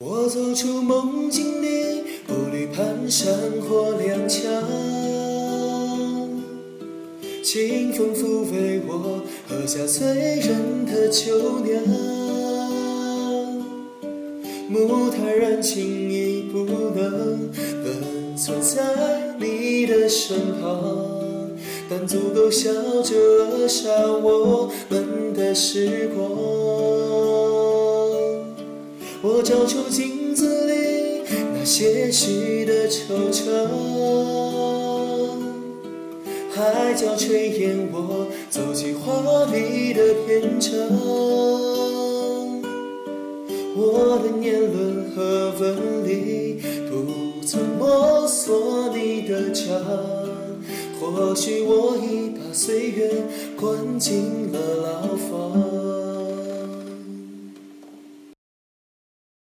我走出梦境里，步履蹒跚或踉跄。清风抚慰我，喝下醉人的酒酿。木炭燃尽已不能温存在你的身旁，但足够笑着扼杀我们的时光。我照出镜子里那些许的惆怅，海角吹烟，我走进华丽的篇章。我的年轮和纹理不曾摸索你的掌，或许我已把岁月关进了。